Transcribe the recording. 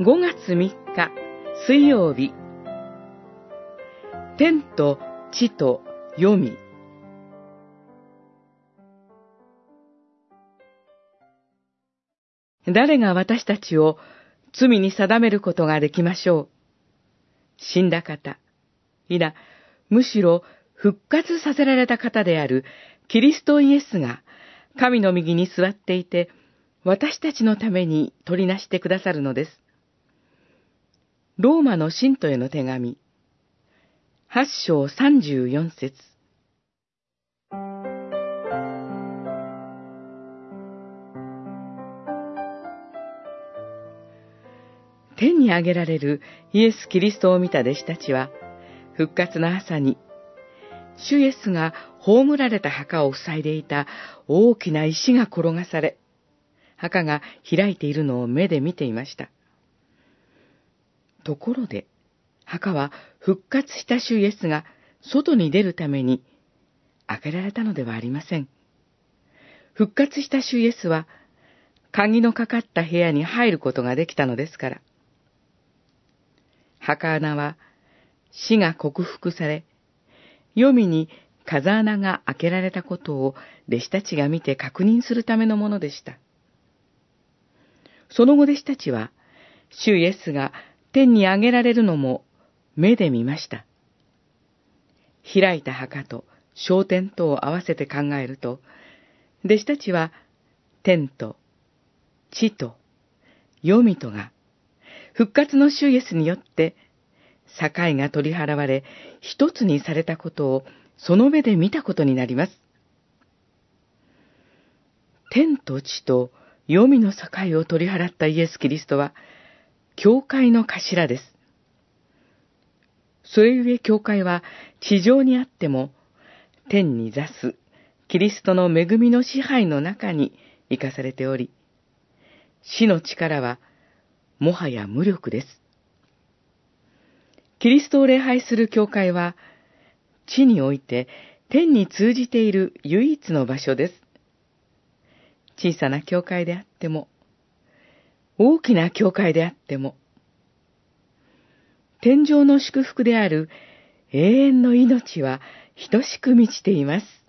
5月3日水曜日。天と地と読み。誰が私たちを罪に定めることができましょう。死んだ方、いな、むしろ復活させられた方であるキリストイエスが神の右に座っていて、私たちのために取りなしてくださるのです。ローマの信徒への手紙、八章三十四節天に上げられるイエス・キリストを見た弟子たちは、復活の朝に、主イエスが葬られた墓を塞いでいた大きな石が転がされ、墓が開いているのを目で見ていました。ところで、墓は復活した主イエスが外に出るために開けられたのではありません。復活した主イエスは、鍵のかかった部屋に入ることができたのですから。墓穴は死が克服され、黄泉に風穴が開けられたことを弟子たちが見て確認するためのものでした。その後弟子たちは、主イエスが天に上げられるのも目で見ました。開いた墓と焦点とを合わせて考えると、弟子たちは天と地と黄泉とが復活の主イエスによって境が取り払われ一つにされたことをその目で見たことになります。天と地と黄泉の境を取り払ったイエス・キリストは、教会の頭です。それゆえ教会は地上にあっても、天に座すキリストの恵みの支配の中に生かされており、死の力はもはや無力です。キリストを礼拝する教会は、地において天に通じている唯一の場所です。小さな教会であっても、大きな教会であっても、天上の祝福である永遠の命は等しく満ちています。